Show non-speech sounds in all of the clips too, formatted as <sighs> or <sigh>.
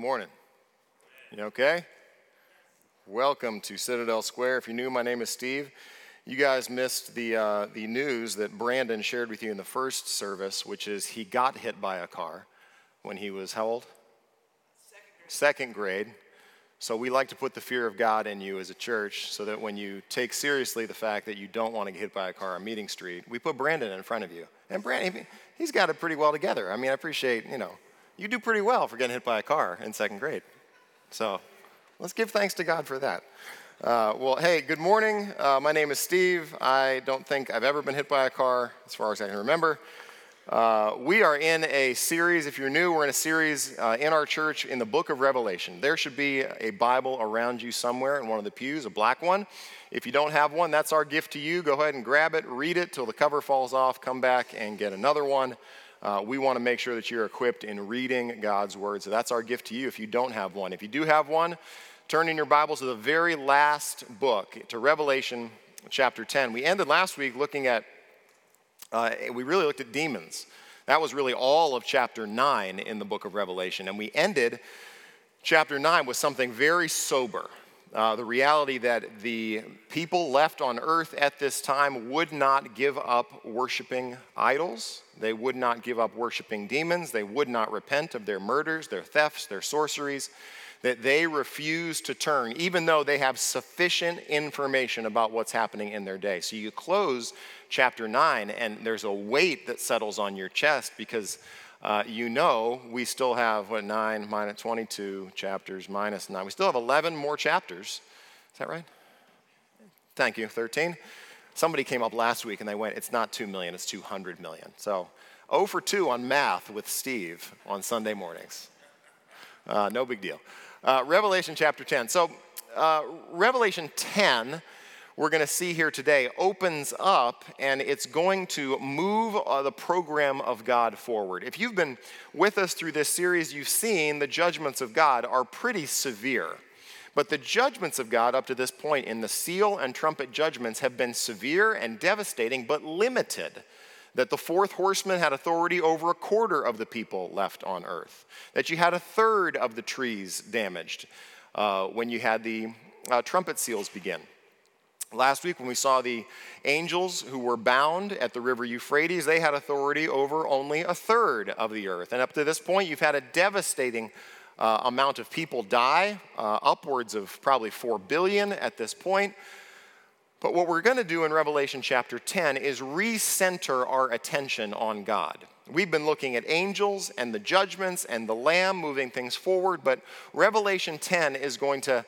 morning. You okay? Welcome to Citadel Square. If you're new, my name is Steve. You guys missed the, uh, the news that Brandon shared with you in the first service, which is he got hit by a car when he was how old? Second grade. Second grade. So we like to put the fear of God in you as a church so that when you take seriously the fact that you don't want to get hit by a car on Meeting Street, we put Brandon in front of you. And Brandon, he's got it pretty well together. I mean, I appreciate, you know, you do pretty well for getting hit by a car in second grade. So let's give thanks to God for that. Uh, well, hey, good morning. Uh, my name is Steve. I don't think I've ever been hit by a car, as far as I can remember. Uh, we are in a series, if you're new, we're in a series uh, in our church in the book of Revelation. There should be a Bible around you somewhere in one of the pews, a black one. If you don't have one, that's our gift to you. Go ahead and grab it, read it till the cover falls off, come back and get another one uh, we want to make sure that you're equipped in reading God's word. So that's our gift to you if you don't have one. If you do have one, turn in your Bibles to the very last book, to Revelation chapter 10. We ended last week looking at, uh, we really looked at demons. That was really all of chapter 9 in the book of Revelation. And we ended chapter 9 with something very sober. Uh, the reality that the people left on earth at this time would not give up worshiping idols. They would not give up worshiping demons. They would not repent of their murders, their thefts, their sorceries. That they refuse to turn, even though they have sufficient information about what's happening in their day. So you close chapter 9, and there's a weight that settles on your chest because uh, you know we still have, what, 9 minus 22 chapters minus 9. We still have 11 more chapters. Is that right? Thank you, 13. Somebody came up last week and they went, it's not 2 million, it's 200 million. So 0 for 2 on math with Steve on Sunday mornings. Uh, no big deal. Uh, Revelation chapter 10. So, uh, Revelation 10 we're going to see here today opens up and it's going to move uh, the program of God forward. If you've been with us through this series, you've seen the judgments of God are pretty severe. But the judgments of God up to this point in the seal and trumpet judgments have been severe and devastating, but limited. That the fourth horseman had authority over a quarter of the people left on earth. That you had a third of the trees damaged uh, when you had the uh, trumpet seals begin. Last week, when we saw the angels who were bound at the river Euphrates, they had authority over only a third of the earth. And up to this point, you've had a devastating uh, amount of people die, uh, upwards of probably 4 billion at this point. But what we're going to do in Revelation chapter 10 is recenter our attention on God. We've been looking at angels and the judgments and the Lamb moving things forward, but Revelation 10 is going to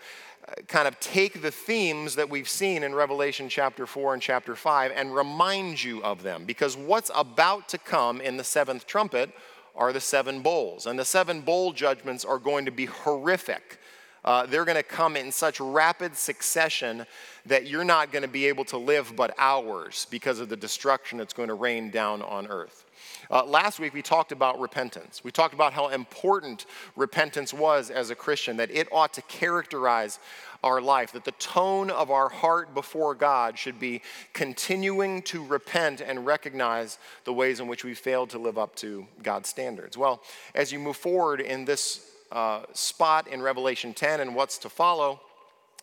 kind of take the themes that we've seen in Revelation chapter 4 and chapter 5 and remind you of them. Because what's about to come in the seventh trumpet are the seven bowls. And the seven bowl judgments are going to be horrific. Uh, they're going to come in such rapid succession that you're not going to be able to live but hours because of the destruction that's going to rain down on earth. Uh, last week, we talked about repentance. We talked about how important repentance was as a Christian, that it ought to characterize our life, that the tone of our heart before God should be continuing to repent and recognize the ways in which we failed to live up to God's standards. Well, as you move forward in this uh, spot in Revelation 10 and what's to follow,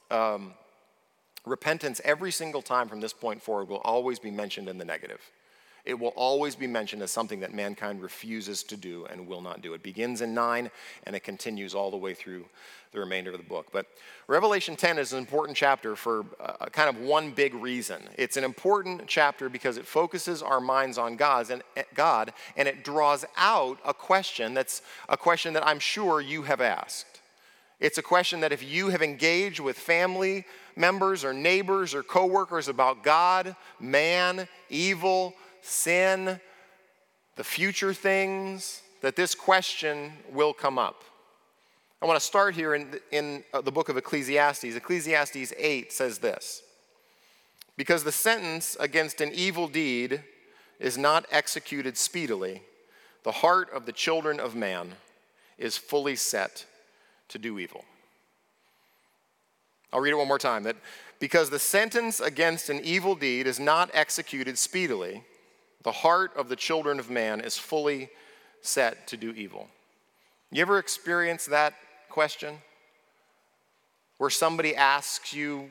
um, repentance every single time from this point forward will always be mentioned in the negative it will always be mentioned as something that mankind refuses to do and will not do. It begins in 9 and it continues all the way through the remainder of the book. But Revelation 10 is an important chapter for uh, kind of one big reason. It's an important chapter because it focuses our minds on God's and, uh, God and it draws out a question that's a question that I'm sure you have asked. It's a question that if you have engaged with family members or neighbors or coworkers about God, man, evil, sin, the future things, that this question will come up. I want to start here in, in uh, the book of Ecclesiastes. Ecclesiastes 8 says this Because the sentence against an evil deed is not executed speedily, the heart of the children of man is fully set to do evil. I'll read it one more time that because the sentence against an evil deed is not executed speedily, the heart of the children of man is fully set to do evil. You ever experience that question? Where somebody asks you,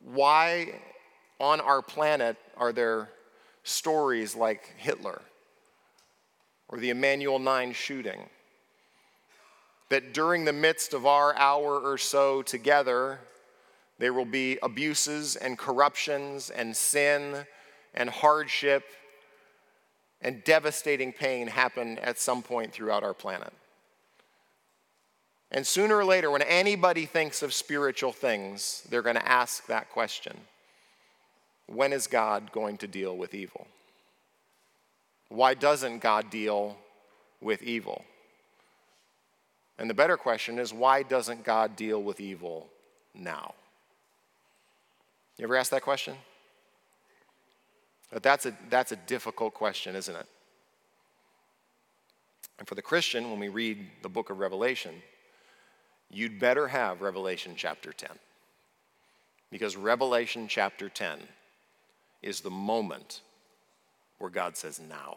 why on our planet are there stories like Hitler or the Emanuel 9 shooting? That during the midst of our hour or so together, there will be abuses and corruptions and sin and hardship and devastating pain happen at some point throughout our planet. And sooner or later, when anybody thinks of spiritual things, they're going to ask that question When is God going to deal with evil? Why doesn't God deal with evil? And the better question is why doesn't God deal with evil now? You ever ask that question? But that's a, that's a difficult question, isn't it? And for the Christian, when we read the book of Revelation, you'd better have Revelation chapter 10. Because Revelation chapter 10 is the moment where God says, now.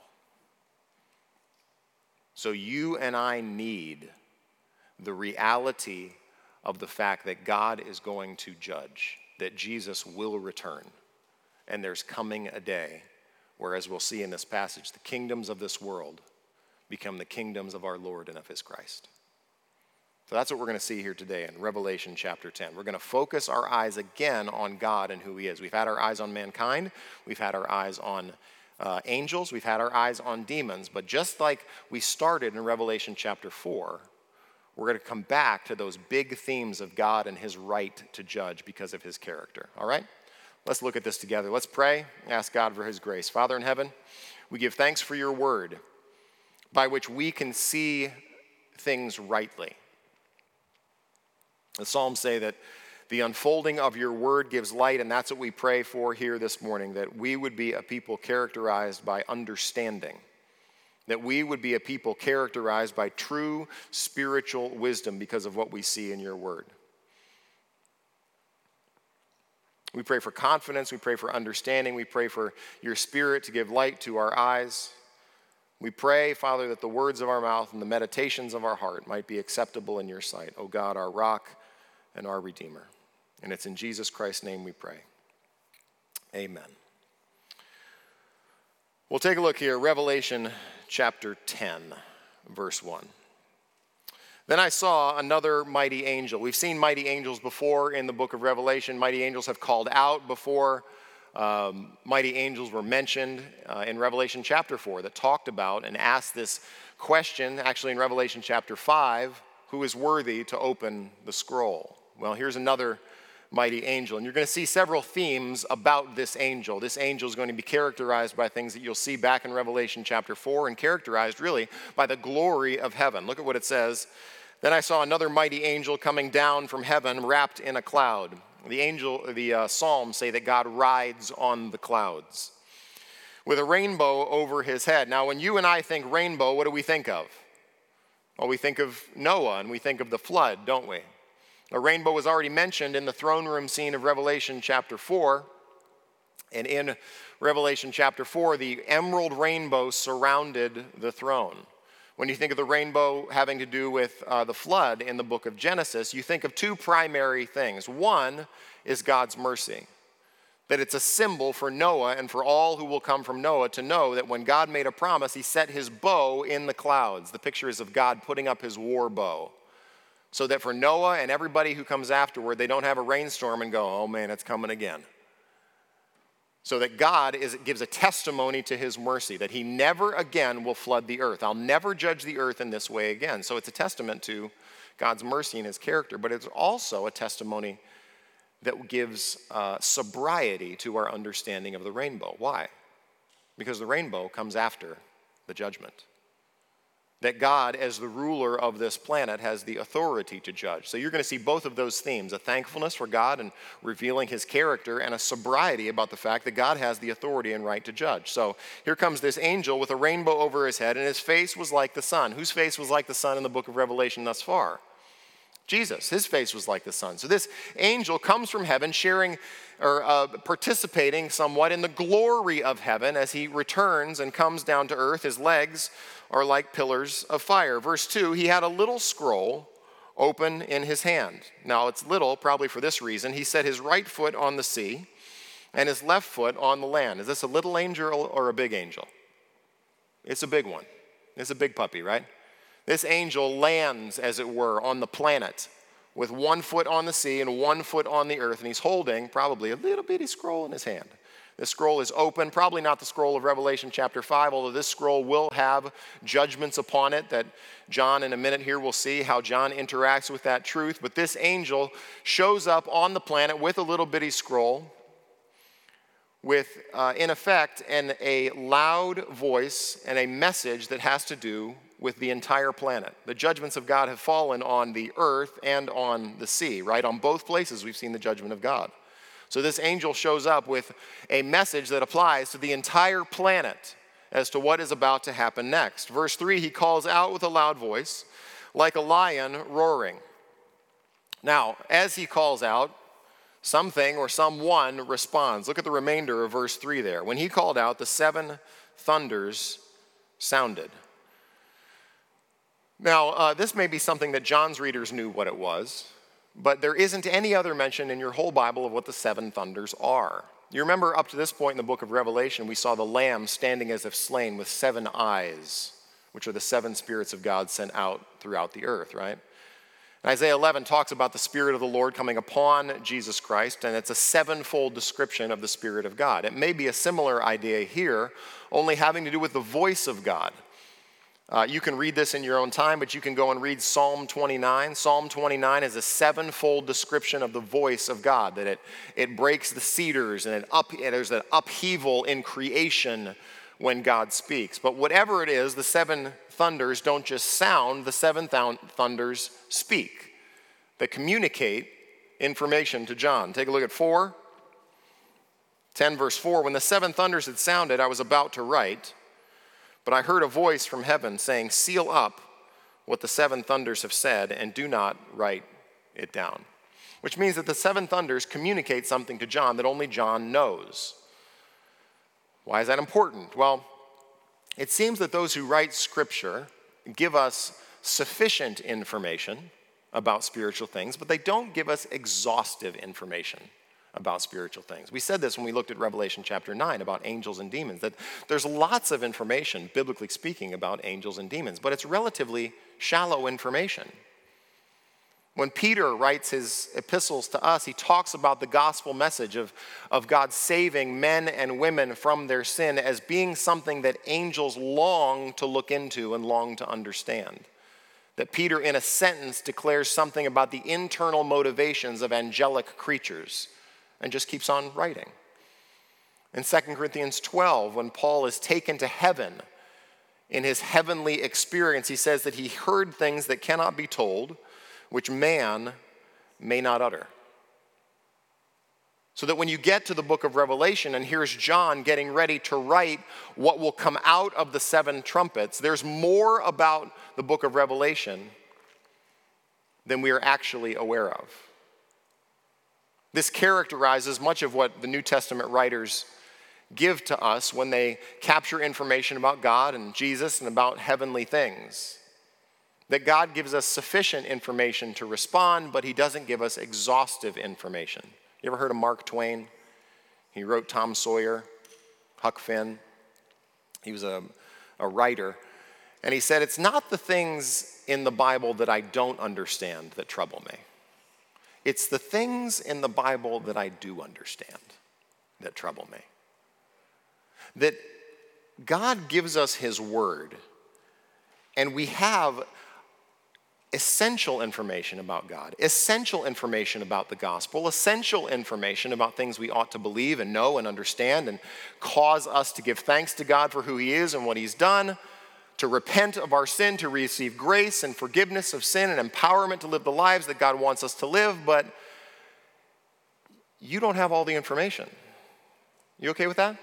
So you and I need the reality of the fact that God is going to judge, that Jesus will return and there's coming a day where, as we'll see in this passage, the kingdoms of this world become the kingdoms of our Lord and of his Christ. So that's what we're going to see here today in Revelation chapter 10. We're going to focus our eyes again on God and who he is. We've had our eyes on mankind, we've had our eyes on uh, angels, we've had our eyes on demons, but just like we started in Revelation chapter 4, we're going to come back to those big themes of God and his right to judge because of his character. All right? Let's look at this together. Let's pray, ask God for His grace. Father in heaven, we give thanks for your word by which we can see things rightly. The Psalms say that the unfolding of your word gives light, and that's what we pray for here this morning that we would be a people characterized by understanding, that we would be a people characterized by true spiritual wisdom because of what we see in your word. We pray for confidence. We pray for understanding. We pray for your spirit to give light to our eyes. We pray, Father, that the words of our mouth and the meditations of our heart might be acceptable in your sight, O God, our rock and our redeemer. And it's in Jesus Christ's name we pray. Amen. We'll take a look here, Revelation chapter 10, verse 1. Then I saw another mighty angel. We've seen mighty angels before in the book of Revelation. Mighty angels have called out before. Um, mighty angels were mentioned uh, in Revelation chapter 4 that talked about and asked this question, actually in Revelation chapter 5 who is worthy to open the scroll? Well, here's another mighty angel. And you're going to see several themes about this angel. This angel is going to be characterized by things that you'll see back in Revelation chapter 4 and characterized really by the glory of heaven. Look at what it says then I saw another mighty angel coming down from heaven, wrapped in a cloud. The angel, the uh, Psalms say that God rides on the clouds with a rainbow over his head. Now, when you and I think rainbow, what do we think of? Well, we think of Noah and we think of the flood, don't we? A rainbow was already mentioned in the throne room scene of Revelation chapter 4. And in Revelation chapter 4, the emerald rainbow surrounded the throne. When you think of the rainbow having to do with uh, the flood in the book of Genesis, you think of two primary things. One is God's mercy, that it's a symbol for Noah and for all who will come from Noah to know that when God made a promise, he set his bow in the clouds. The picture is of God putting up his war bow. So that for Noah and everybody who comes afterward, they don't have a rainstorm and go, oh man, it's coming again so that God is, gives a testimony to his mercy, that he never again will flood the earth. I'll never judge the earth in this way again. So it's a testament to God's mercy and his character, but it's also a testimony that gives uh, sobriety to our understanding of the rainbow. Why? Because the rainbow comes after the judgment that God, as the ruler of this planet, has the authority to judge. So you're going to see both of those themes a thankfulness for God and revealing his character, and a sobriety about the fact that God has the authority and right to judge. So here comes this angel with a rainbow over his head, and his face was like the sun. Whose face was like the sun in the book of Revelation thus far? Jesus. His face was like the sun. So this angel comes from heaven, sharing or uh, participating somewhat in the glory of heaven as he returns and comes down to earth. His legs are like pillars of fire. Verse 2 He had a little scroll open in his hand. Now, it's little, probably for this reason. He set his right foot on the sea and his left foot on the land. Is this a little angel or a big angel? It's a big one. It's a big puppy, right? This angel lands, as it were, on the planet with one foot on the sea and one foot on the earth, and he's holding probably a little bitty scroll in his hand. This scroll is open, probably not the scroll of Revelation chapter 5, although this scroll will have judgments upon it that John, in a minute here, will see how John interacts with that truth. But this angel shows up on the planet with a little bitty scroll, with, uh, in effect, and a loud voice and a message that has to do with the entire planet. The judgments of God have fallen on the earth and on the sea, right? On both places, we've seen the judgment of God. So this angel shows up with a message that applies to the entire planet as to what is about to happen next. Verse 3 he calls out with a loud voice, like a lion roaring. Now, as he calls out, something or someone responds. Look at the remainder of verse 3 there. When he called out, the seven thunders sounded. Now, uh, this may be something that John's readers knew what it was but there isn't any other mention in your whole Bible of what the seven thunders are. You remember up to this point in the book of Revelation, we saw the Lamb standing as if slain with seven eyes, which are the seven spirits of God sent out throughout the earth, right? And Isaiah 11 talks about the Spirit of the Lord coming upon Jesus Christ, and it's a sevenfold description of the Spirit of God. It may be a similar idea here, only having to do with the voice of God. Uh, you can read this in your own time, but you can go and read Psalm 29. Psalm 29 is a sevenfold description of the voice of God, that it, it breaks the cedars and, it up, there's an upheaval in creation when God speaks. But whatever it is, the seven thunders don't just sound, the seven th- thunders speak. They communicate information to John. Take a look at 4. 10 verse 4 When the seven thunders had sounded, I was about to write. But I heard a voice from heaven saying, Seal up what the seven thunders have said and do not write it down. Which means that the seven thunders communicate something to John that only John knows. Why is that important? Well, it seems that those who write scripture give us sufficient information about spiritual things, but they don't give us exhaustive information about spiritual things. We said this when we looked at Revelation chapter 9 about angels and demons, that there's lots of information, biblically speaking, about angels and demons, but it's relatively shallow information. When Peter writes his epistles to us, he talks about the gospel message of, of God saving men and women from their sin as being something that angels long to look into and long to understand. That Peter, in a sentence, declares something about the internal motivations of angelic creatures and just keeps on writing. In 2 Corinthians 12, when Paul is taken to heaven in his heavenly experience, he says that he heard things that cannot be told, which man may not utter. So that when you get to the book of Revelation, and here's John getting ready to write what will come out of the seven trumpets, there's more about the book of Revelation than we are actually aware of. This characterizes much of what the New Testament writers give to us when they capture information about God and Jesus and about heavenly things. That God gives us sufficient information to respond, but He doesn't give us exhaustive information. You ever heard of Mark Twain? He wrote Tom Sawyer, Huck Finn. He was a, a writer. And he said, It's not the things in the Bible that I don't understand that trouble me. It's the things in the Bible that I do understand that trouble me. That God gives us His Word, and we have essential information about God, essential information about the gospel, essential information about things we ought to believe and know and understand and cause us to give thanks to God for who He is and what He's done to repent of our sin, to receive grace and forgiveness of sin and empowerment to live the lives that God wants us to live, but you don't have all the information. You okay with that?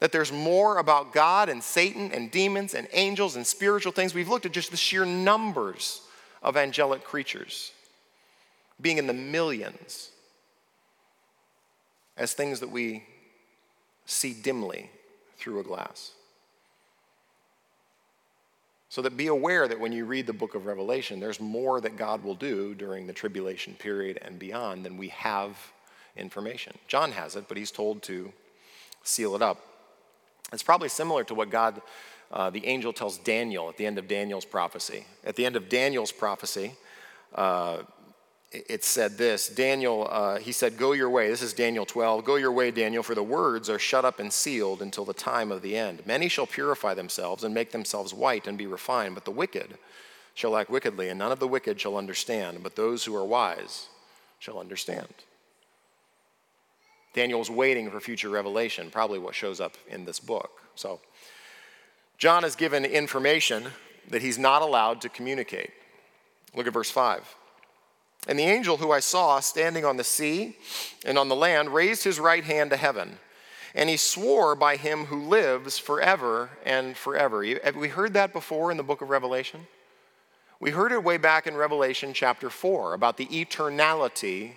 That there's more about God and Satan and demons and angels and spiritual things. We've looked at just the sheer numbers of angelic creatures being in the millions as things that we see dimly through a glass. So that be aware that when you read the book of Revelation, there's more that God will do during the tribulation period and beyond than we have information. John has it, but he's told to seal it up. It's probably similar to what God, uh, the angel, tells Daniel at the end of Daniel's prophecy. At the end of Daniel's prophecy, uh, it said this Daniel, uh, he said, Go your way. This is Daniel 12. Go your way, Daniel, for the words are shut up and sealed until the time of the end. Many shall purify themselves and make themselves white and be refined, but the wicked shall act wickedly, and none of the wicked shall understand, but those who are wise shall understand. Daniel was waiting for future revelation, probably what shows up in this book. So, John is given information that he's not allowed to communicate. Look at verse 5. And the angel who I saw standing on the sea and on the land raised his right hand to heaven, and he swore by him who lives forever and forever. Have we heard that before in the book of Revelation? We heard it way back in Revelation chapter 4 about the eternality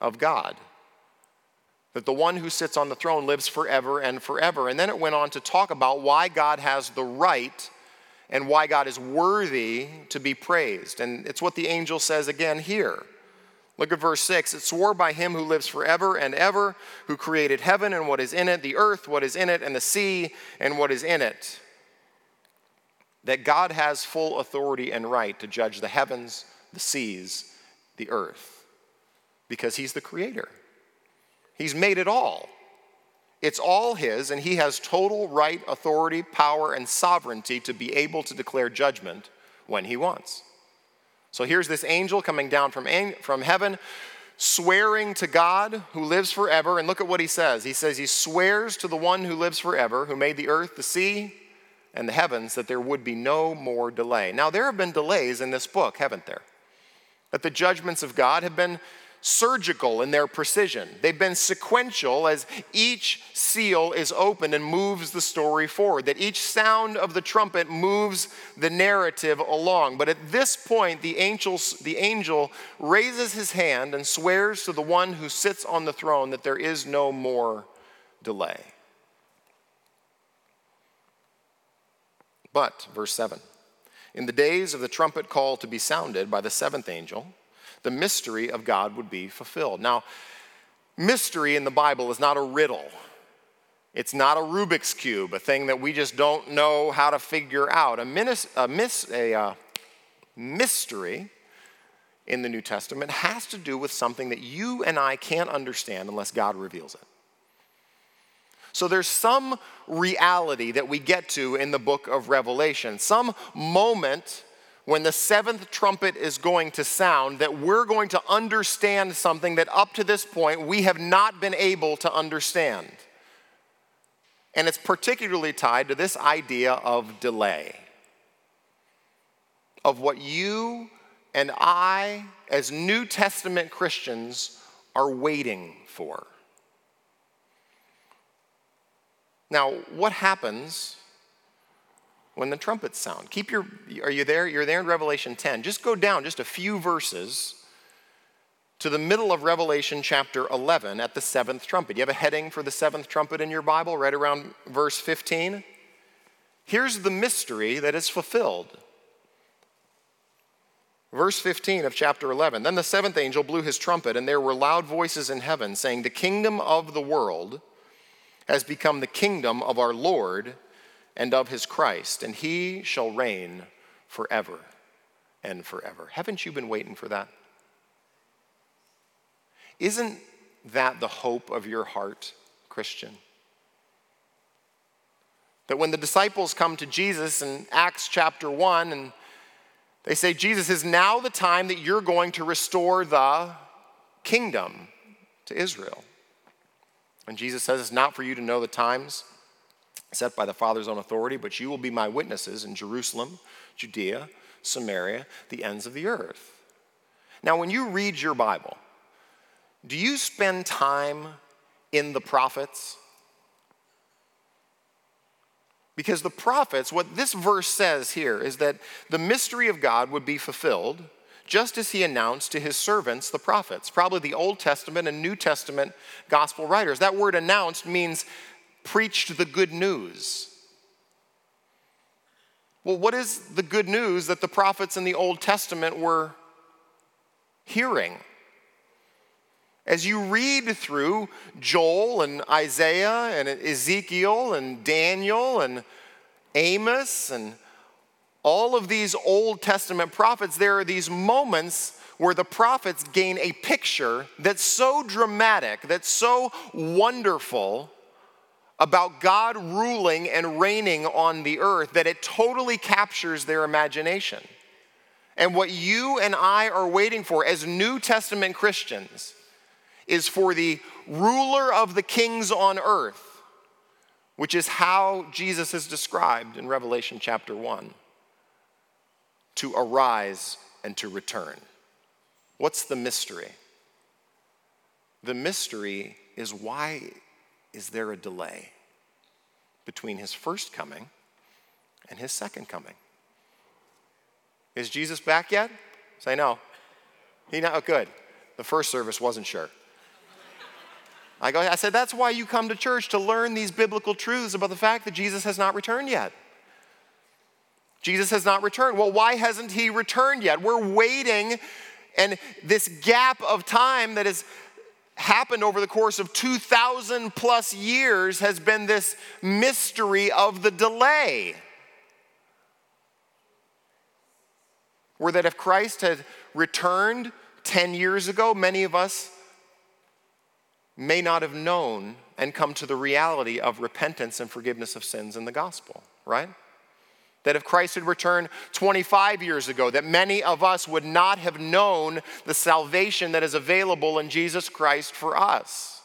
of God. That the one who sits on the throne lives forever and forever. And then it went on to talk about why God has the right and why God is worthy to be praised. And it's what the angel says again here. Look at verse 6. It swore by him who lives forever and ever, who created heaven and what is in it, the earth, what is in it, and the sea and what is in it, that God has full authority and right to judge the heavens, the seas, the earth, because he's the creator. He's made it all. It's all His, and He has total right, authority, power, and sovereignty to be able to declare judgment when He wants. So here's this angel coming down from, from heaven, swearing to God who lives forever. And look at what he says. He says, He swears to the one who lives forever, who made the earth, the sea, and the heavens, that there would be no more delay. Now, there have been delays in this book, haven't there? That the judgments of God have been surgical in their precision. They've been sequential as each seal is opened and moves the story forward, that each sound of the trumpet moves the narrative along. But at this point, the, the angel raises his hand and swears to the one who sits on the throne that there is no more delay. But, verse 7, in the days of the trumpet call to be sounded by the seventh angel, the mystery of God would be fulfilled. Now, mystery in the Bible is not a riddle. It's not a Rubik's Cube, a thing that we just don't know how to figure out. A, minis, a, mis, a uh, mystery in the New Testament has to do with something that you and I can't understand unless God reveals it. So there's some reality that we get to in the book of Revelation, some moment when the seventh trumpet is going to sound that we're going to understand something that up to this point we have not been able to understand. And it's particularly tied to this idea of delay, of what you and I, as New Testament Christians, are waiting for. Now, what happens when the trumpets sound. Keep your, are you there? You're there in Revelation 10. Just go down just a few verses to the middle of Revelation chapter 11 at the seventh trumpet. You have a heading for the seventh trumpet in your Bible, right around verse 15? Here's the mystery that is fulfilled. Verse 15 of chapter 11 Then the seventh angel blew his trumpet, and there were loud voices in heaven saying, The kingdom of the world has become the kingdom of our Lord and of his Christ, and he shall reign forever and forever. Haven't you been waiting for that? Isn't that the hope of your heart, Christian? That when the disciples come to Jesus in Acts chapter 1 and they say, Jesus, is now the time that you're going to restore the kingdom to Israel. And Jesus says, It's not for you to know the times set by the Father's own authority, but you will be my witnesses in Jerusalem, Judea, Samaria, the ends of the earth. Now, when you read your Bible, do you spend time in the prophets? Because the prophets, what this verse says here is that the mystery of God would be fulfilled just as he announced to his servants, the prophets, probably the Old Testament and New Testament gospel writers. That word announced means preached the good news. Well, what is the good news that the prophets in the Old Testament were hearing? As you read through Joel and Isaiah and Ezekiel and Daniel and Amos and all of these Old Testament prophets, there are these moments where the prophets gain a picture that's so dramatic, that's so wonderful about God ruling and reigning on the earth that it totally captures their imagination. And what you and I are waiting for as New Testament Christians is for the ruler of the kings on earth, which is how Jesus is described in Revelation chapter 1, to arise and to return. What's the mystery? The mystery is why is there a delay between his first coming and his second coming? Is Jesus back yet? Say no. He not oh, good. The first service wasn't sure. I go, I said, that's why you come to church to learn these biblical truths about the fact that Jesus has not returned yet. Jesus has not returned. Well, why hasn't he returned yet? We're waiting, and this gap of time that has happened over the course of 2,000 plus years has been this mystery of the delay. Where that if Christ had returned 10 years ago, many of us may not have known and come to the reality of repentance and forgiveness of sins in the gospel, right? That if Christ had returned 25 years ago, that many of us would not have known the salvation that is available in Jesus Christ for us.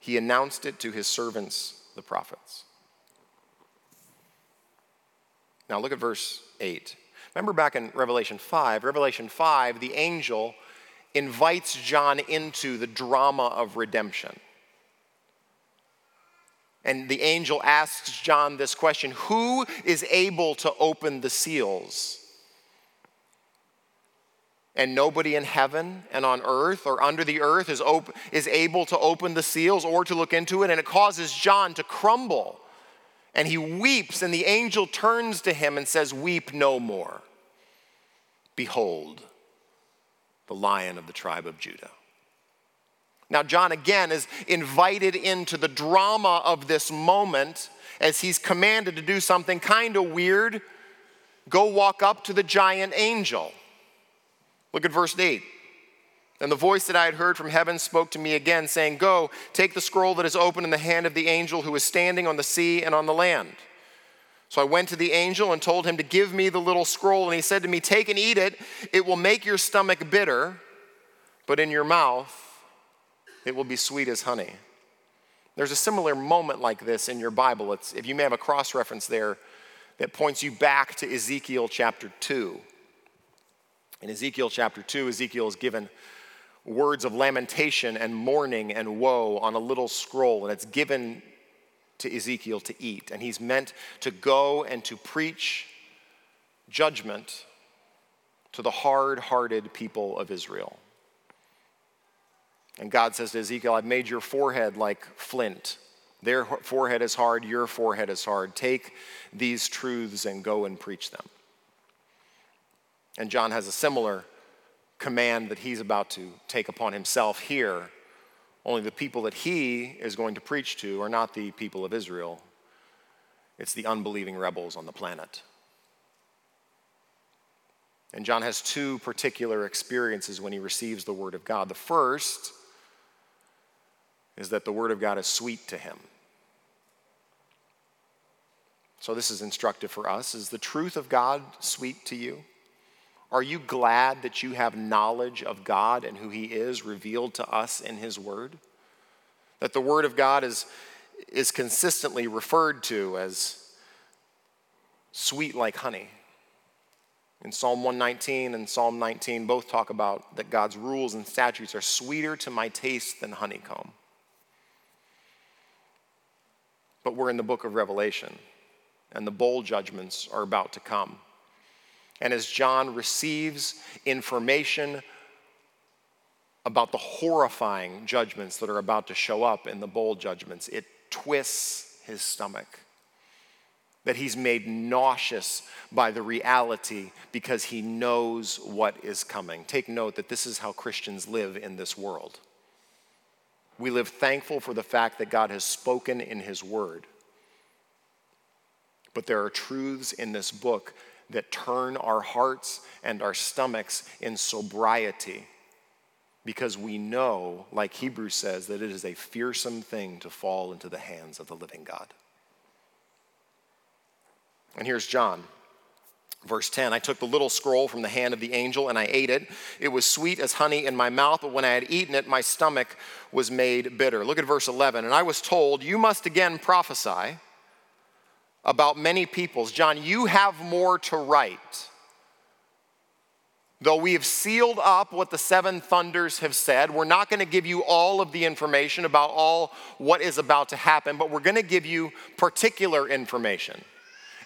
He announced it to his servants, the prophets. Now look at verse 8. Remember back in Revelation 5, Revelation 5, the angel invites John into the drama of redemption. And the angel asks John this question Who is able to open the seals? And nobody in heaven and on earth or under the earth is, op- is able to open the seals or to look into it. And it causes John to crumble. And he weeps, and the angel turns to him and says, Weep no more. Behold, the lion of the tribe of Judah. Now, John again is invited into the drama of this moment as he's commanded to do something kind of weird go walk up to the giant angel. Look at verse 8. And the voice that I had heard from heaven spoke to me again, saying, Go, take the scroll that is open in the hand of the angel who is standing on the sea and on the land. So I went to the angel and told him to give me the little scroll, and he said to me, Take and eat it. It will make your stomach bitter, but in your mouth it will be sweet as honey. There's a similar moment like this in your Bible. It's, if you may have a cross reference there that points you back to Ezekiel chapter 2. In Ezekiel chapter 2, Ezekiel is given words of lamentation and mourning and woe on a little scroll, and it's given to Ezekiel to eat. And he's meant to go and to preach judgment to the hard hearted people of Israel. And God says to Ezekiel, I've made your forehead like flint. Their forehead is hard, your forehead is hard. Take these truths and go and preach them. And John has a similar command that he's about to take upon himself here. Only the people that he is going to preach to are not the people of Israel, it's the unbelieving rebels on the planet. And John has two particular experiences when he receives the Word of God. The first is that the Word of God is sweet to him. So, this is instructive for us. Is the truth of God sweet to you? Are you glad that you have knowledge of God and who He is revealed to us in His Word? That the Word of God is, is consistently referred to as sweet like honey. In Psalm 119 and Psalm 19, both talk about that God's rules and statutes are sweeter to my taste than honeycomb. But we're in the book of Revelation, and the bowl judgments are about to come. And as John receives information about the horrifying judgments that are about to show up in the bowl judgments, it twists his stomach. That he's made nauseous by the reality because he knows what is coming. Take note that this is how Christians live in this world. We live thankful for the fact that God has spoken in his word. But there are truths in this book that turn our hearts and our stomachs in sobriety because we know, like Hebrews says, that it is a fearsome thing to fall into the hands of the living God. And here's John. Verse 10 I took the little scroll from the hand of the angel and I ate it. It was sweet as honey in my mouth, but when I had eaten it, my stomach was made bitter. Look at verse 11. And I was told, You must again prophesy about many peoples. John, you have more to write. Though we have sealed up what the seven thunders have said, we're not going to give you all of the information about all what is about to happen, but we're going to give you particular information.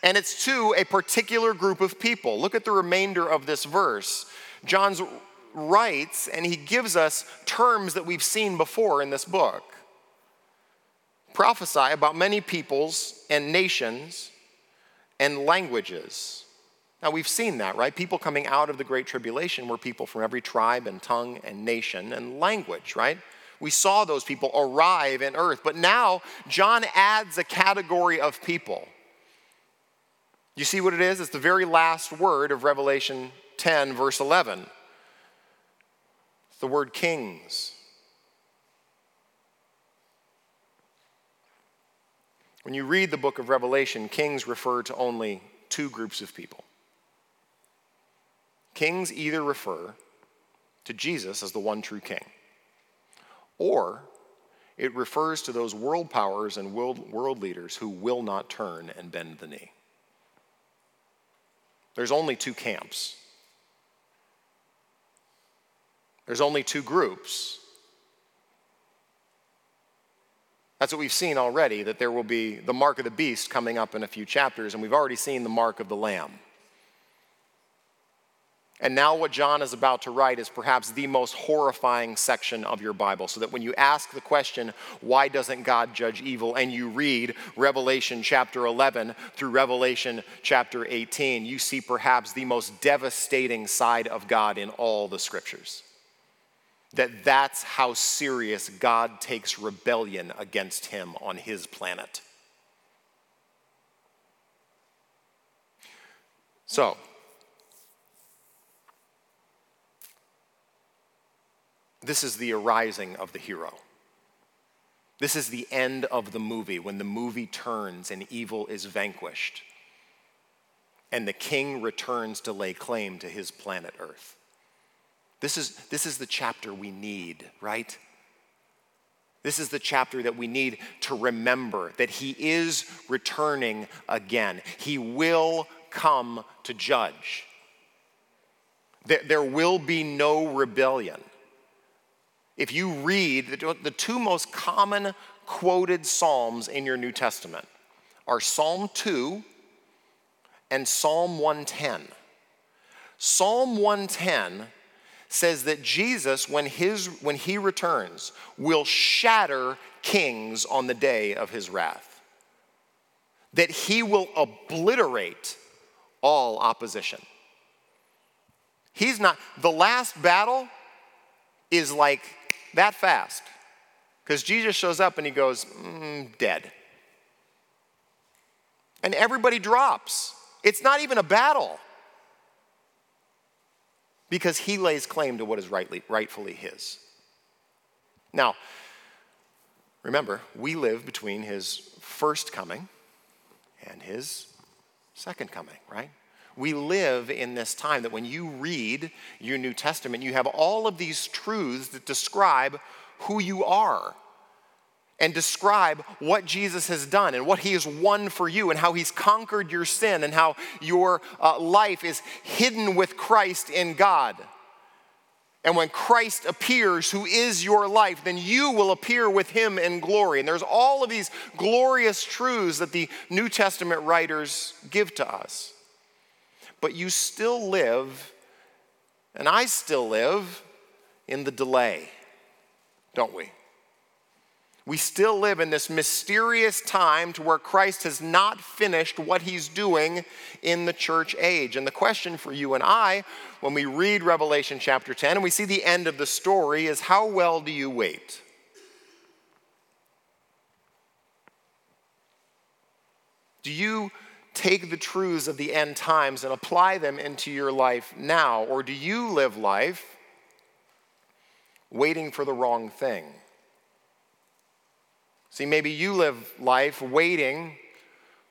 And it's to a particular group of people. Look at the remainder of this verse. John's writes, and he gives us terms that we've seen before in this book prophesy about many peoples and nations and languages. Now, we've seen that, right? People coming out of the Great Tribulation were people from every tribe and tongue and nation and language, right? We saw those people arrive in earth. But now, John adds a category of people. You see what it is? It's the very last word of Revelation 10, verse 11. It's the word kings. When you read the book of Revelation, kings refer to only two groups of people. Kings either refer to Jesus as the one true king, or it refers to those world powers and world, world leaders who will not turn and bend the knee. There's only two camps. There's only two groups That's what we've seen already, that there will be the mark of the beast coming up in a few chapters, and we've already seen the mark of the lamb. And now, what John is about to write is perhaps the most horrifying section of your Bible. So that when you ask the question, why doesn't God judge evil, and you read Revelation chapter 11 through Revelation chapter 18, you see perhaps the most devastating side of God in all the scriptures that that's how serious God takes rebellion against him on his planet. So, this is the arising of the hero. This is the end of the movie when the movie turns and evil is vanquished and the king returns to lay claim to his planet Earth. This is, this is the chapter we need, right? This is the chapter that we need to remember that He is returning again. He will come to judge. There, there will be no rebellion. If you read the, two most common quoted Psalms in your New Testament are Psalm 2 and Psalm 110. Psalm 110 says that Jesus, when, his, when he returns, will shatter kings on the day of his wrath. That he will obliterate all opposition. He's not, the last battle is like that fast. Because Jesus shows up and he goes, mm, dead. And everybody drops. It's not even a battle because he lays claim to what is rightly, rightfully his. Now, remember, we live between his first coming and his second coming, right? We live in this time that when you read your New Testament, you have all of these truths that describe who you are and describe what Jesus has done and what he has won for you and how he's conquered your sin and how your uh, life is hidden with Christ in God. And when Christ appears, who is your life, then you will appear with him in glory. And there's all of these glorious truths that the New Testament writers give to us. But you still live, and I still live, in the delay, don't we? We still live in this mysterious time to where Christ has not finished what he's doing in the church age. And the question for you and I, when we read Revelation chapter 10 and we see the end of the story, is how well do you wait? Do you take the truths of the end times and apply them into your life now? Or do you live life waiting for the wrong thing? See, maybe you live life waiting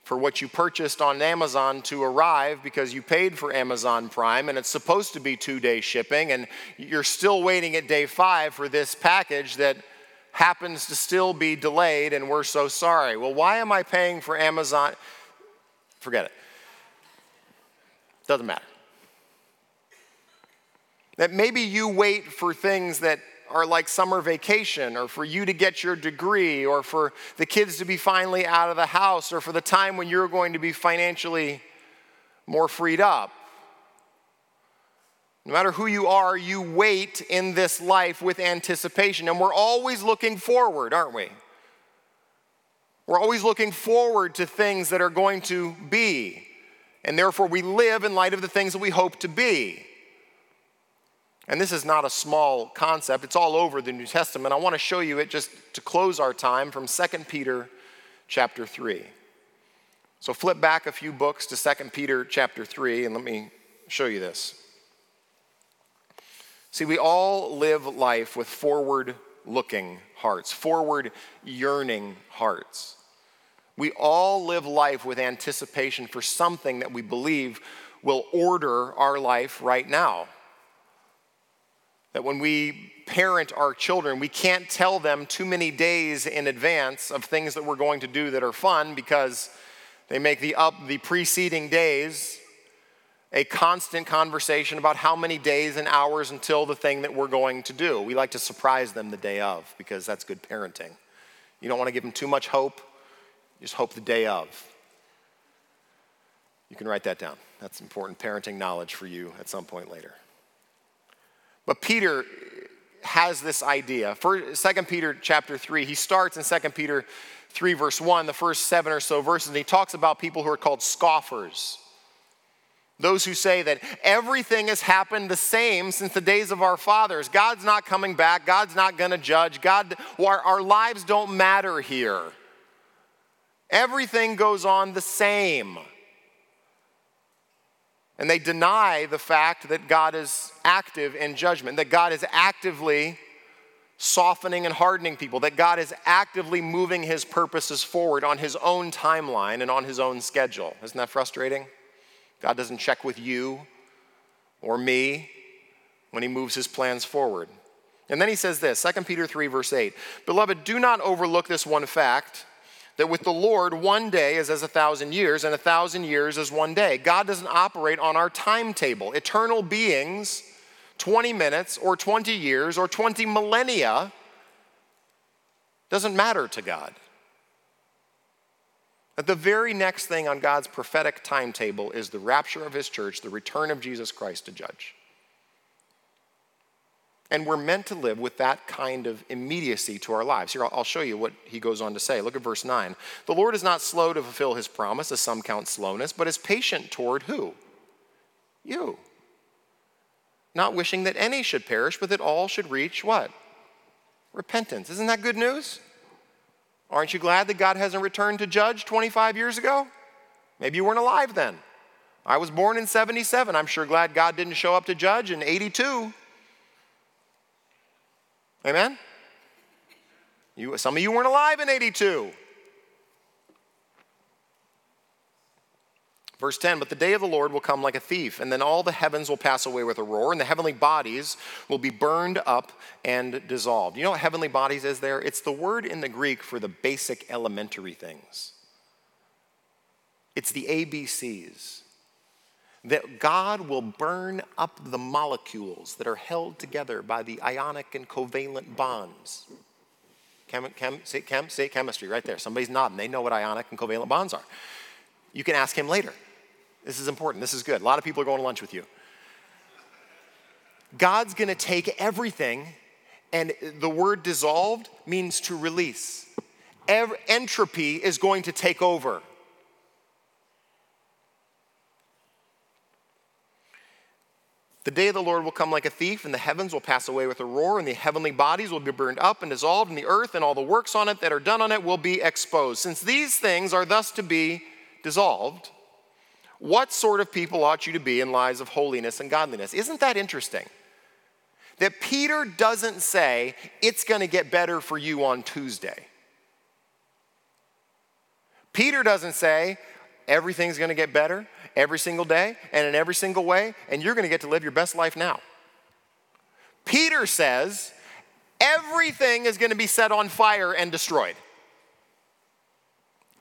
for what you purchased on Amazon to arrive because you paid for Amazon Prime and it's supposed to be two day shipping, and you're still waiting at day five for this package that happens to still be delayed, and we're so sorry. Well, why am I paying for Amazon? Forget it. Doesn't matter. That maybe you wait for things that are like summer vacation, or for you to get your degree, or for the kids to be finally out of the house, or for the time when you're going to be financially more freed up. No matter who you are, you wait in this life with anticipation. And we're always looking forward, aren't we? We're always looking forward to things that are going to be. And therefore, we live in light of the things that we hope to be. And this is not a small concept, it's all over the New Testament. I want to show you it just to close our time from 2 Peter chapter 3. So flip back a few books to 2 Peter chapter 3 and let me show you this. See, we all live life with forward looking hearts, forward yearning hearts. We all live life with anticipation for something that we believe will order our life right now. That when we parent our children, we can't tell them too many days in advance of things that we're going to do that are fun because they make the up the preceding days a constant conversation about how many days and hours until the thing that we're going to do. We like to surprise them the day of because that's good parenting. You don't want to give them too much hope, just hope the day of. You can write that down. That's important parenting knowledge for you at some point later. But Peter has this idea. For 2 Peter chapter 3, he starts in 2 Peter 3, verse 1, the first seven or so verses, and he talks about people who are called scoffers. Those who say that everything has happened the same since the days of our fathers. God's not coming back. God's not going to judge. God, our, our lives don't matter here. Everything goes on the same. And they deny the fact that God is active in judgment, that God is actively softening and hardening people, that God is actively moving his purposes forward on his own timeline and on his own schedule. Isn't that frustrating? God doesn't check with you or me when he moves his plans forward. And then he says this 2 Peter 3, verse 8 Beloved, do not overlook this one fact that with the Lord, one day is as a thousand years, and a thousand years is one day. God doesn't operate on our timetable. Eternal beings, 20 minutes or 20 years or 20 millennia, doesn't matter to God. That the very next thing on God's prophetic timetable is the rapture of his church, the return of Jesus Christ to judge. And we're meant to live with that kind of immediacy to our lives. Here, I'll show you what he goes on to say. Look at verse 9. The Lord is not slow to fulfill his promise, as some count slowness, but is patient toward who? You. Not wishing that any should perish, but that all should reach what? Repentance. Isn't that good news? Aren't you glad that God hasn't returned to judge 25 years ago? Maybe you weren't alive then. I was born in 77. I'm sure glad God didn't show up to judge in 82. Amen? You, some of you weren't alive in 82. Verse 10, but the day of the Lord will come like a thief, and then all the heavens will pass away with a roar, and the heavenly bodies will be burned up and dissolved. You know what heavenly bodies is there? It's the word in the Greek for the basic elementary things, it's the ABCs that God will burn up the molecules that are held together by the ionic and covalent bonds. Chem, chem, say, chem, say chemistry right there. Somebody's nodding. They know what ionic and covalent bonds are. You can ask him later. This is important. This is good. A lot of people are going to lunch with you. God's going to take everything, and the word dissolved means to release. Entropy is going to take over. The day of the Lord will come like a thief, and the heavens will pass away with a roar, and the heavenly bodies will be burned up and dissolved, and the earth and all the works on it that are done on it will be exposed. Since these things are thus to be dissolved, what sort of people ought you to be in lives of holiness and godliness? Isn't that interesting? That Peter doesn't say, it's going to get better for you on Tuesday. Peter doesn't say, everything's going to get better every single day and in every single way, and you're going to get to live your best life now. Peter says everything is going to be set on fire and destroyed.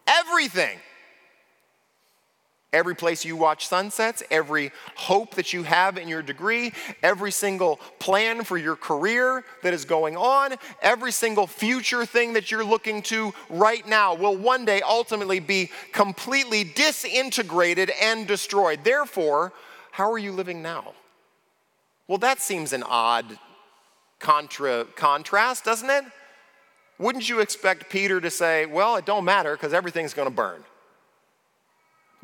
Everything. Every place you watch sunsets, every hope that you have in your degree, every single plan for your career that is going on, every single future thing that you're looking to right now will one day ultimately be completely disintegrated and destroyed. Therefore, how are you living now? Well, that seems an odd contra- contrast, doesn't it? Wouldn't you expect Peter to say, well, it don't matter because everything's going to burn?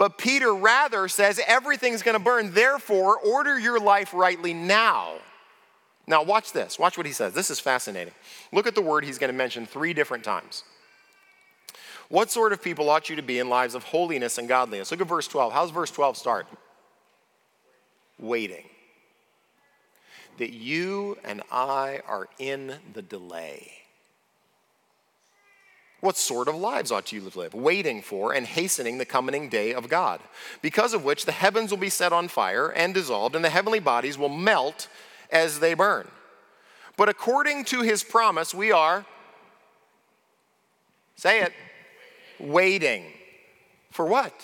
But Peter rather says everything's going to burn. Therefore, order your life rightly now. Now, watch this. Watch what he says. This is fascinating. Look at the word he's going to mention three different times. What sort of people ought you to be in lives of holiness and godliness? Look at verse 12. How's verse 12 start? Waiting. That you and I are in the delay. What sort of lives ought you to live? Waiting for and hastening the coming day of God, because of which the heavens will be set on fire and dissolved, and the heavenly bodies will melt as they burn. But according to his promise, we are, say it, waiting. For what?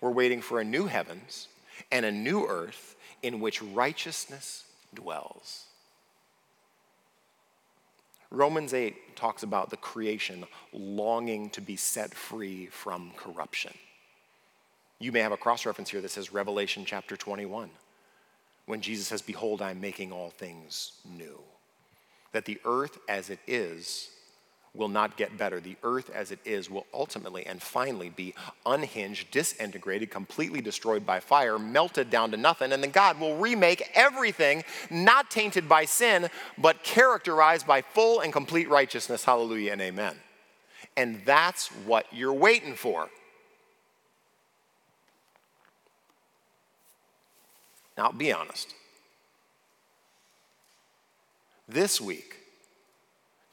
We're waiting for a new heavens and a new earth in which righteousness dwells. Romans 8 talks about the creation longing to be set free from corruption. You may have a cross reference here that says Revelation chapter 21, when Jesus says, Behold, I'm making all things new. That the earth as it is will not get better. The earth as it is will ultimately and finally be unhinged, disintegrated, completely destroyed by fire, melted down to nothing, and then God will remake everything not tainted by sin, but characterized by full and complete righteousness. Hallelujah and amen. And that's what you're waiting for. Now, be honest. This week,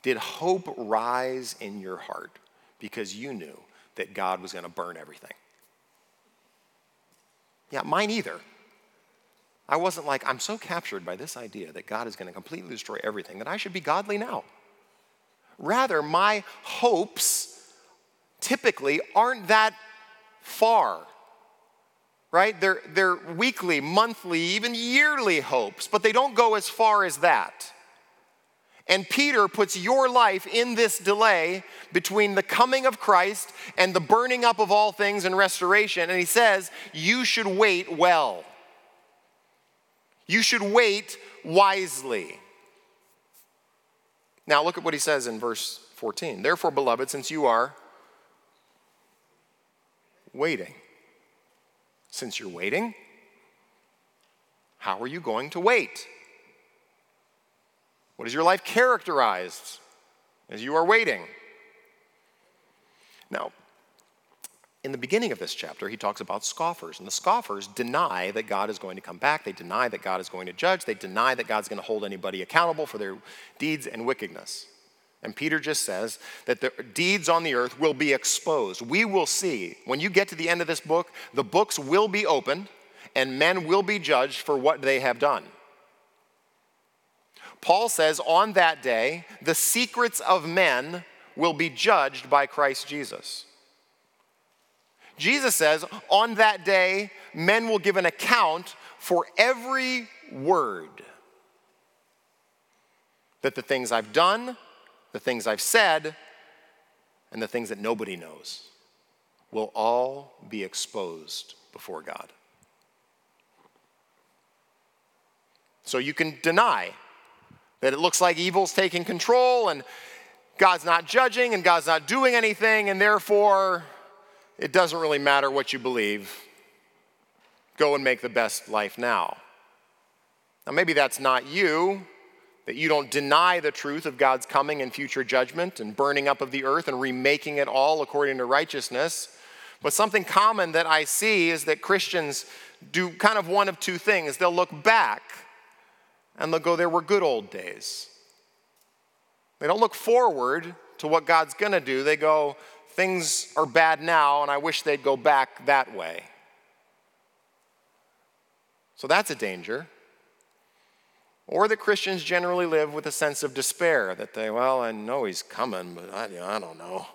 did hope rise in your heart because you knew that God was going to burn everything? Yeah, mine either. I wasn't like, I'm so captured by this idea that God is going to completely destroy everything that I should be godly now. Rather, my hopes typically aren't that far, right? They're, they're weekly, monthly, even yearly hopes, but they don't go as far as that. And Peter puts your life in this delay between the coming of Christ and the burning up of all things and restoration. And he says, You should wait well. You should wait wisely. Now, look at what he says in verse 14. Therefore, beloved, since you are waiting, since you're waiting, how are you going to wait? What is your life characterized as you are waiting? Now, in the beginning of this chapter, he talks about scoffers. And the scoffers deny that God is going to come back. They deny that God is going to judge. They deny that God's going to hold anybody accountable for their deeds and wickedness. And Peter just says that the deeds on the earth will be exposed. We will see. When you get to the end of this book, the books will be opened and men will be judged for what they have done. Paul says, on that day, the secrets of men will be judged by Christ Jesus. Jesus says, on that day, men will give an account for every word. That the things I've done, the things I've said, and the things that nobody knows will all be exposed before God. So you can deny that it looks like evil's taking control and God's not judging and God's not doing anything, and therefore it doesn't really matter what you believe. Go and make the best life now. Now, maybe that's not you, that you don't deny the truth of God's coming and future judgment and burning up of the earth and remaking it all according to righteousness. But something common that I see is that Christians do kind of one of two things. They'll look back and they'll go, There were good old days. They don't look forward to what God's going to do. They go, Things are bad now, and I wish they'd go back that way. So that's a danger. Or that Christians generally live with a sense of despair that they, well, I know he's coming, but I, I don't know.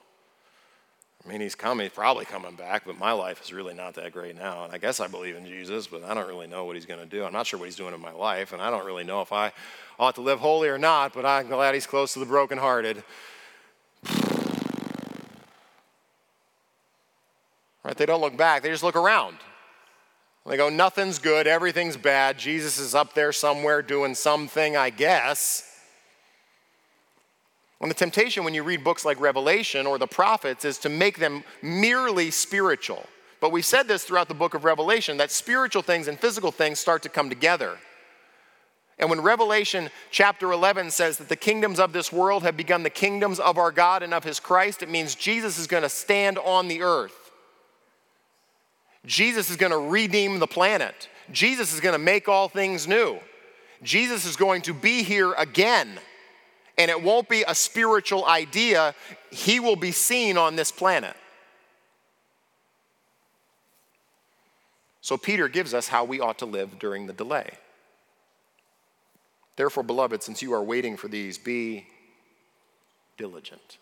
I mean, he's coming, he's probably coming back, but my life is really not that great now. And I guess I believe in Jesus, but I don't really know what he's going to do. I'm not sure what he's doing in my life, and I don't really know if I ought to live holy or not, but I'm glad he's close to the brokenhearted. <sighs> Right? They don't look back, they just look around. They go, nothing's good, everything's bad. Jesus is up there somewhere doing something, I guess. And the temptation when you read books like Revelation or the prophets is to make them merely spiritual. But we said this throughout the book of Revelation that spiritual things and physical things start to come together. And when Revelation chapter 11 says that the kingdoms of this world have become the kingdoms of our God and of his Christ, it means Jesus is going to stand on the earth. Jesus is going to redeem the planet. Jesus is going to make all things new. Jesus is going to be here again and it won't be a spiritual idea. He will be seen on this planet. So, Peter gives us how we ought to live during the delay. Therefore, beloved, since you are waiting for these, be diligent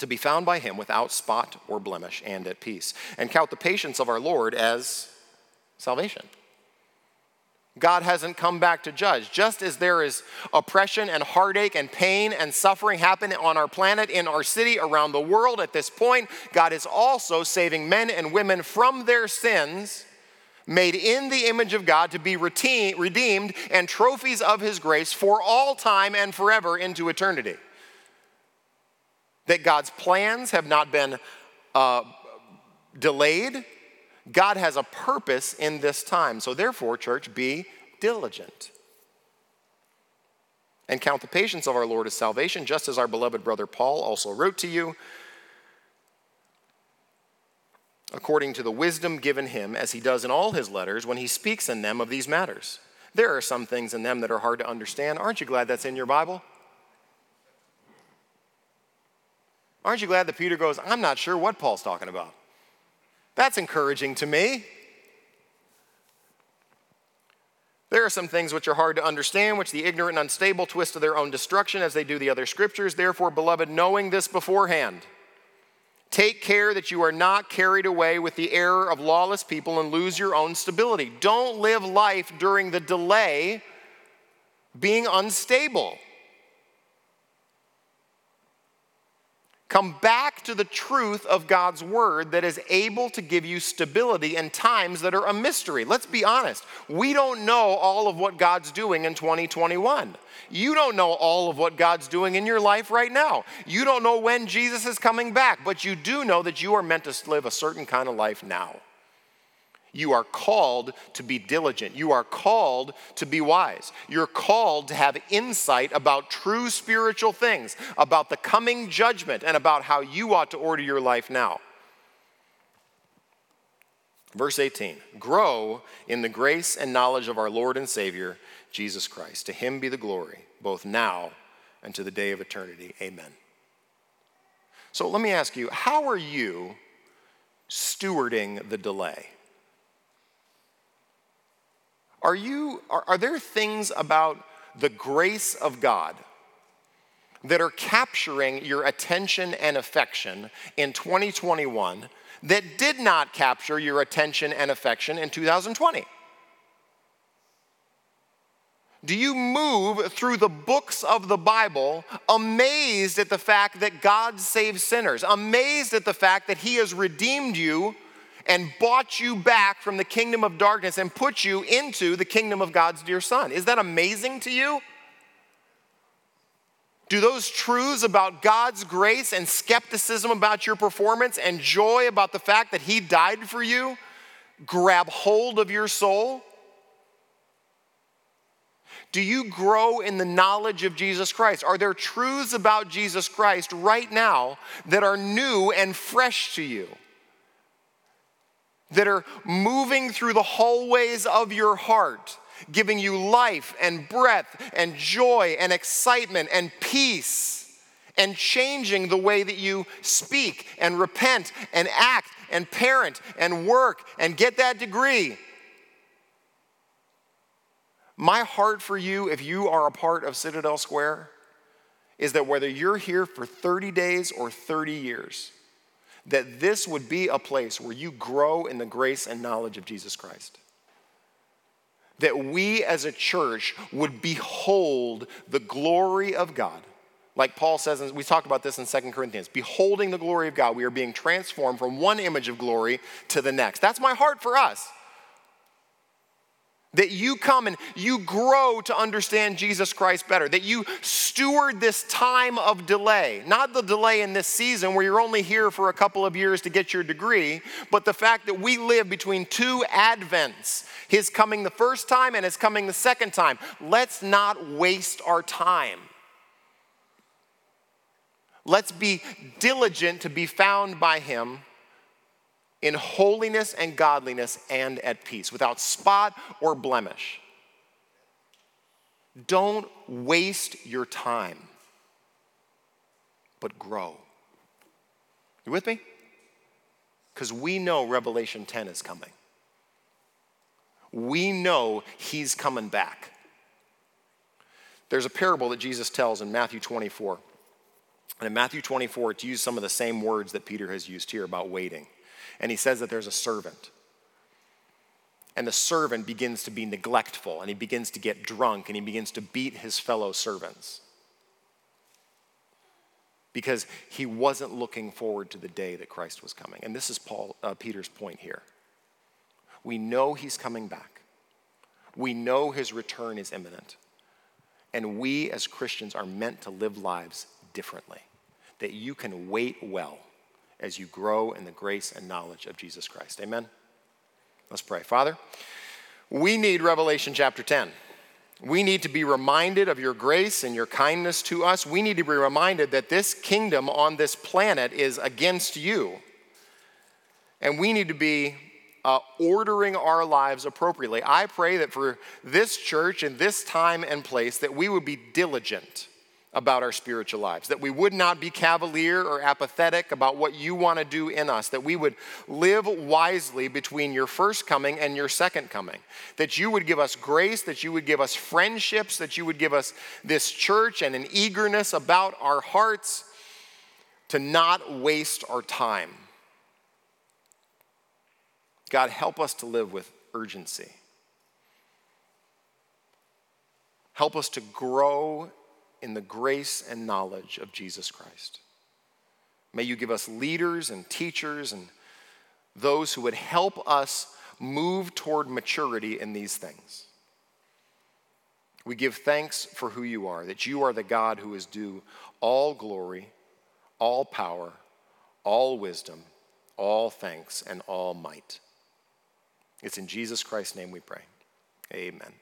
to be found by him without spot or blemish and at peace, and count the patience of our Lord as salvation. God hasn't come back to judge. Just as there is oppression and heartache and pain and suffering happening on our planet, in our city, around the world at this point, God is also saving men and women from their sins, made in the image of God to be redeemed and trophies of His grace for all time and forever into eternity. That God's plans have not been uh, delayed, God has a purpose in this time. So, therefore, church, be diligent. And count the patience of our Lord as salvation, just as our beloved brother Paul also wrote to you, according to the wisdom given him, as he does in all his letters when he speaks in them of these matters. There are some things in them that are hard to understand. Aren't you glad that's in your Bible? Aren't you glad that Peter goes, I'm not sure what Paul's talking about? That's encouraging to me. There are some things which are hard to understand, which the ignorant and unstable twist to their own destruction as they do the other scriptures. Therefore, beloved, knowing this beforehand, take care that you are not carried away with the error of lawless people and lose your own stability. Don't live life during the delay being unstable. Come back to the truth of God's word that is able to give you stability in times that are a mystery. Let's be honest. We don't know all of what God's doing in 2021. You don't know all of what God's doing in your life right now. You don't know when Jesus is coming back, but you do know that you are meant to live a certain kind of life now. You are called to be diligent. You are called to be wise. You're called to have insight about true spiritual things, about the coming judgment, and about how you ought to order your life now. Verse 18 Grow in the grace and knowledge of our Lord and Savior, Jesus Christ. To him be the glory, both now and to the day of eternity. Amen. So let me ask you how are you stewarding the delay? Are, you, are, are there things about the grace of God that are capturing your attention and affection in 2021 that did not capture your attention and affection in 2020? Do you move through the books of the Bible amazed at the fact that God saves sinners, amazed at the fact that He has redeemed you and bought you back from the kingdom of darkness and put you into the kingdom of God's dear Son. Is that amazing to you? Do those truths about God's grace and skepticism about your performance and joy about the fact that He died for you grab hold of your soul? Do you grow in the knowledge of Jesus Christ? Are there truths about Jesus Christ right now that are new and fresh to you? That are moving through the hallways of your heart, giving you life and breath and joy and excitement and peace, and changing the way that you speak and repent and act and parent and work and get that degree. My heart for you, if you are a part of Citadel Square, is that whether you're here for 30 days or 30 years, that this would be a place where you grow in the grace and knowledge of Jesus Christ. That we as a church would behold the glory of God. Like Paul says, and we talked about this in Second Corinthians, beholding the glory of God, we are being transformed from one image of glory to the next. That's my heart for us. That you come and you grow to understand Jesus Christ better. That you steward this time of delay. Not the delay in this season where you're only here for a couple of years to get your degree, but the fact that we live between two advents His coming the first time and His coming the second time. Let's not waste our time. Let's be diligent to be found by Him in holiness and godliness and at peace, without spot or blemish. Don't waste your time, but grow. You with me? Because we know Revelation 10 is coming. We know he's coming back. There's a parable that Jesus tells in Matthew 24. And in Matthew 24, it's used some of the same words that Peter has used here about waiting and he says that there's a servant. And the servant begins to be neglectful and he begins to get drunk and he begins to beat his fellow servants because he wasn't looking forward to the day that Christ was coming. And this is Paul, uh, Peter's point here. We know he's coming back, we know his return is imminent. And we as Christians are meant to live lives differently, that you can wait well as you grow in the grace and knowledge of Jesus Christ. Amen? Let's pray. Father, we need Revelation chapter 10. We need to be reminded of your grace and your kindness to us. We need to be reminded that this kingdom on this planet is against you. And we need to be uh, ordering our lives appropriately. I pray that for this church in this time and place that we would be diligent about our spiritual lives, that we would not be cavalier or apathetic about what you want to do in us, that we would live wisely between your first coming and your second coming, that you would give us grace, that you would give us friendships, that you would give us this church and an eagerness about our hearts to not waste our time. God, help us to live with urgency. Help us to grow in the grace and knowledge of Jesus Christ. May you give us leaders and teachers and those who would help us move toward maturity in these things. We give thanks for who you are, that you are the God who is due all glory, all power, all wisdom, all thanks, and all might. It's in Jesus Christ's name we pray. Amen.